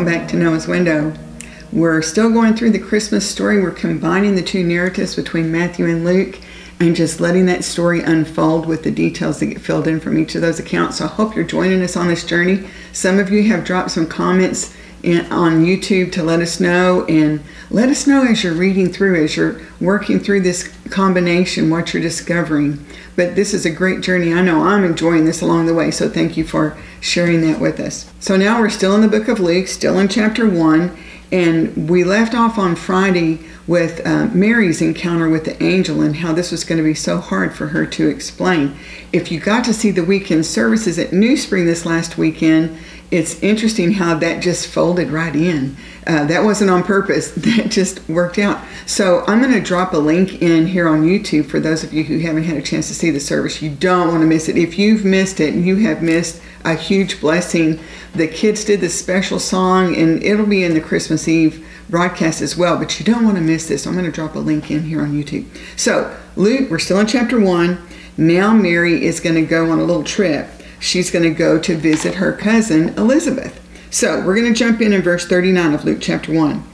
welcome back to Noah's Window. We're still going through the Christmas story. We're combining the two narratives between Matthew and Luke and just letting that story unfold with the details that get filled in from each of those accounts. So I hope you're joining us on this journey. Some of you have dropped some comments on YouTube to let us know and let us know as you're reading through, as you're working through this combination, what you're discovering. But this is a great journey. I know I'm enjoying this along the way, so thank you for sharing that with us. So now we're still in the book of Luke, still in chapter 1, and we left off on Friday with uh, Mary's encounter with the angel and how this was going to be so hard for her to explain. If you got to see the weekend services at New Spring this last weekend, it's interesting how that just folded right in. Uh, that wasn't on purpose, that just worked out. So, I'm going to drop a link in here on YouTube for those of you who haven't had a chance to see the service. You don't want to miss it. If you've missed it, you have missed a huge blessing. The kids did this special song, and it'll be in the Christmas Eve broadcast as well, but you don't want to miss this. I'm going to drop a link in here on YouTube. So, Luke, we're still in chapter 1. Now, Mary is going to go on a little trip she's going to go to visit her cousin Elizabeth. So we're going to jump in in verse 39 of Luke chapter 1.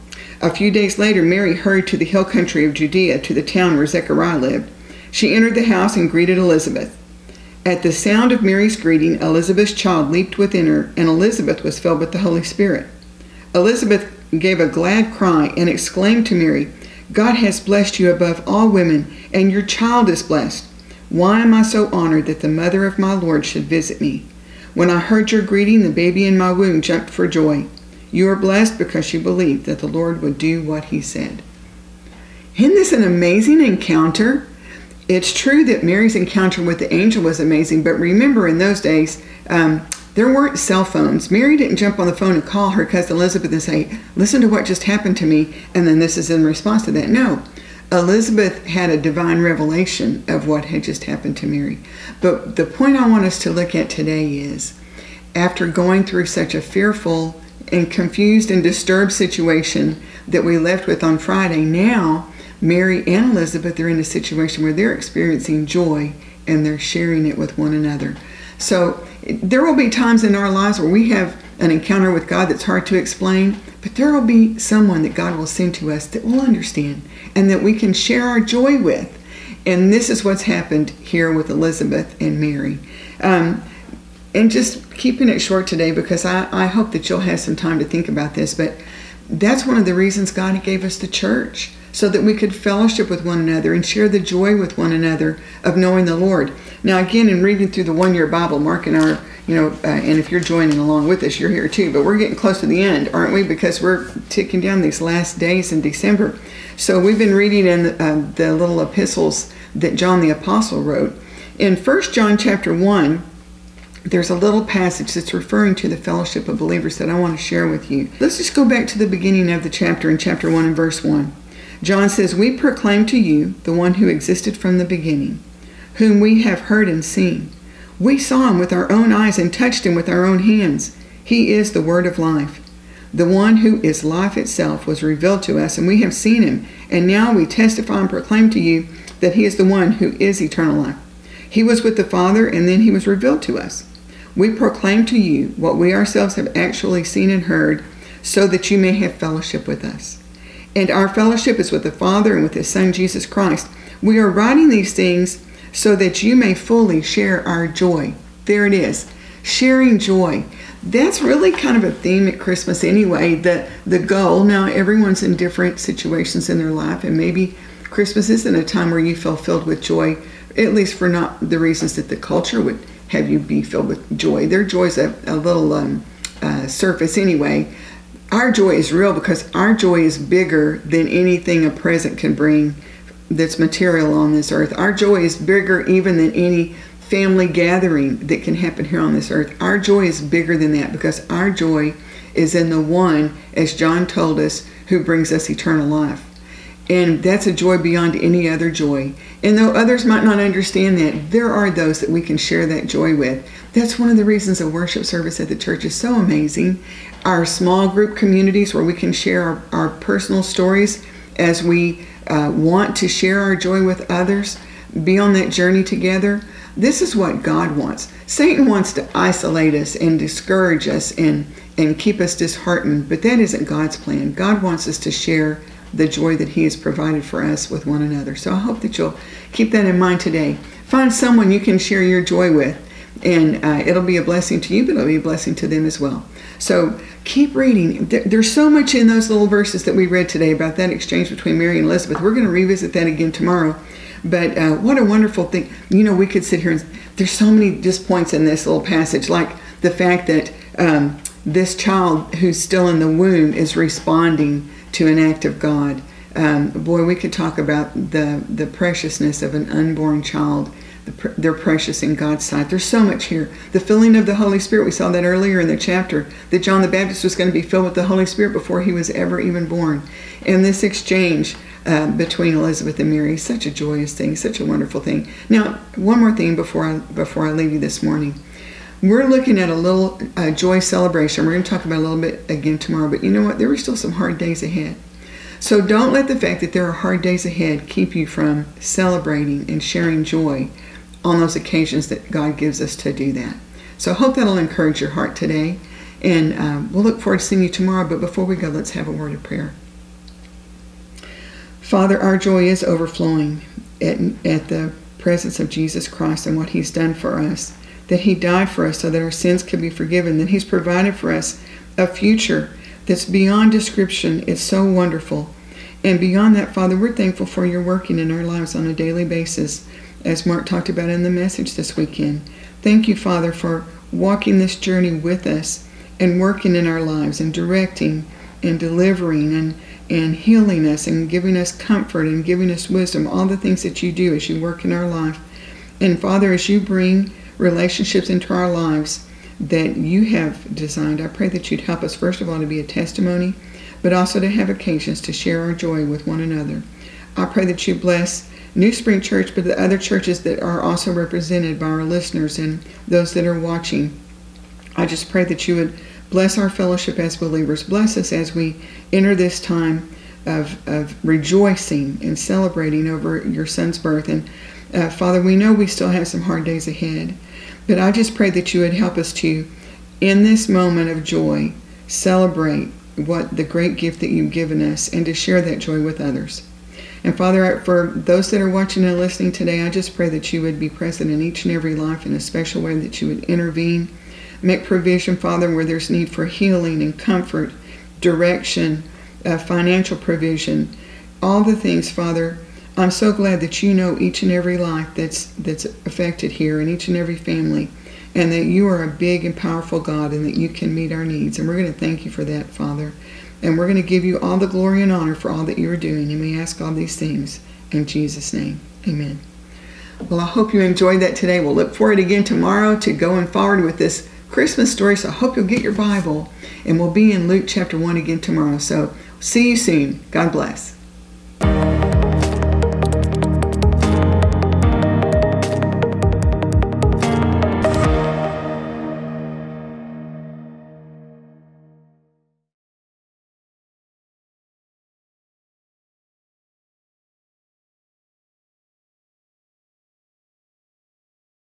A few days later, Mary hurried to the hill country of Judea to the town where Zechariah lived. She entered the house and greeted Elizabeth. At the sound of Mary's greeting, Elizabeth's child leaped within her, and Elizabeth was filled with the Holy Spirit. Elizabeth gave a glad cry and exclaimed to Mary, God has blessed you above all women, and your child is blessed. Why am I so honored that the mother of my Lord should visit me? When I heard your greeting, the baby in my womb jumped for joy. You are blessed because you believed that the Lord would do what he said. Isn't this an amazing encounter? It's true that Mary's encounter with the angel was amazing, but remember in those days, um, there weren't cell phones. Mary didn't jump on the phone and call her cousin Elizabeth and say, Listen to what just happened to me, and then this is in response to that. No. Elizabeth had a divine revelation of what had just happened to Mary. But the point I want us to look at today is after going through such a fearful and confused and disturbed situation that we left with on Friday, now Mary and Elizabeth are in a situation where they're experiencing joy and they're sharing it with one another. So there will be times in our lives where we have an encounter with God that's hard to explain, but there will be someone that God will send to us that will understand and that we can share our joy with. And this is what's happened here with Elizabeth and Mary. Um, and just keeping it short today because I, I hope that you'll have some time to think about this, but that's one of the reasons God gave us the church so that we could fellowship with one another and share the joy with one another of knowing the Lord. Now, again, in reading through the one year Bible, Mark and our, you know, uh, and if you're joining along with us, you're here too, but we're getting close to the end, aren't we? Because we're ticking down these last days in December. So we've been reading in the, uh, the little epistles that John the Apostle wrote. In 1 John chapter 1, there's a little passage that's referring to the fellowship of believers that I want to share with you. Let's just go back to the beginning of the chapter in chapter 1 and verse 1. John says, We proclaim to you the one who existed from the beginning, whom we have heard and seen. We saw him with our own eyes and touched him with our own hands. He is the word of life. The one who is life itself was revealed to us, and we have seen him. And now we testify and proclaim to you that he is the one who is eternal life. He was with the Father, and then he was revealed to us. We proclaim to you what we ourselves have actually seen and heard, so that you may have fellowship with us and our fellowship is with the Father and with His Son Jesus Christ. We are writing these things so that you may fully share our joy. There it is, sharing joy. That's really kind of a theme at Christmas anyway. The the goal. Now everyone's in different situations in their life, and maybe Christmas isn't a time where you feel filled with joy, at least for not the reasons that the culture would have you be filled with joy. Their joy's a, a little um, uh, surface anyway our joy is real because our joy is bigger than anything a present can bring that's material on this earth. Our joy is bigger even than any family gathering that can happen here on this earth. Our joy is bigger than that because our joy is in the one, as John told us, who brings us eternal life. And that's a joy beyond any other joy. And though others might not understand that, there are those that we can share that joy with. That's one of the reasons a worship service at the church is so amazing. Our small group communities where we can share our, our personal stories as we uh, want to share our joy with others, be on that journey together. This is what God wants Satan wants to isolate us and discourage us and, and keep us disheartened, but that isn't God's plan. God wants us to share the joy that He has provided for us with one another. So I hope that you'll keep that in mind today. Find someone you can share your joy with, and uh, it'll be a blessing to you, but it'll be a blessing to them as well. So keep reading. There's so much in those little verses that we read today about that exchange between Mary and Elizabeth. We're going to revisit that again tomorrow. But uh, what a wonderful thing. You know, we could sit here and there's so many just points in this little passage, like the fact that um, this child who's still in the womb is responding to an act of God. Um, boy, we could talk about the, the preciousness of an unborn child. They're precious in God's sight. There's so much here. The filling of the Holy Spirit, we saw that earlier in the chapter, that John the Baptist was going to be filled with the Holy Spirit before he was ever even born. And this exchange uh, between Elizabeth and Mary, such a joyous thing, such a wonderful thing. Now, one more thing before I, before I leave you this morning. We're looking at a little uh, joy celebration. We're going to talk about a little bit again tomorrow, but you know what? There are still some hard days ahead. So don't let the fact that there are hard days ahead keep you from celebrating and sharing joy on those occasions that God gives us to do that. So I hope that'll encourage your heart today. And uh, we'll look forward to seeing you tomorrow. But before we go, let's have a word of prayer. Father, our joy is overflowing at, at the presence of Jesus Christ and what He's done for us that He died for us so that our sins could be forgiven, that He's provided for us a future that's beyond description. It's so wonderful. And beyond that, Father, we're thankful for your working in our lives on a daily basis, as Mark talked about in the message this weekend. Thank you, Father, for walking this journey with us and working in our lives and directing and delivering and, and healing us and giving us comfort and giving us wisdom, all the things that you do as you work in our life. And Father, as you bring relationships into our lives that you have designed. I pray that you'd help us, first of all, to be a testimony, but also to have occasions to share our joy with one another. I pray that you bless New Spring Church, but the other churches that are also represented by our listeners and those that are watching. I just pray that you would bless our fellowship as believers. Bless us as we enter this time of, of rejoicing and celebrating over your son's birth. And uh, Father, we know we still have some hard days ahead. But I just pray that you would help us to, in this moment of joy, celebrate what the great gift that you've given us and to share that joy with others. And Father, for those that are watching and listening today, I just pray that you would be present in each and every life in a special way, that you would intervene, make provision, Father, where there's need for healing and comfort, direction, uh, financial provision, all the things, Father, I'm so glad that you know each and every life that's that's affected here and each and every family and that you are a big and powerful God and that you can meet our needs. And we're going to thank you for that, Father. And we're going to give you all the glory and honor for all that you are doing. And we ask all these things in Jesus' name. Amen. Well, I hope you enjoyed that today. We'll look forward again tomorrow to going forward with this Christmas story. So I hope you'll get your Bible and we'll be in Luke chapter 1 again tomorrow. So see you soon. God bless.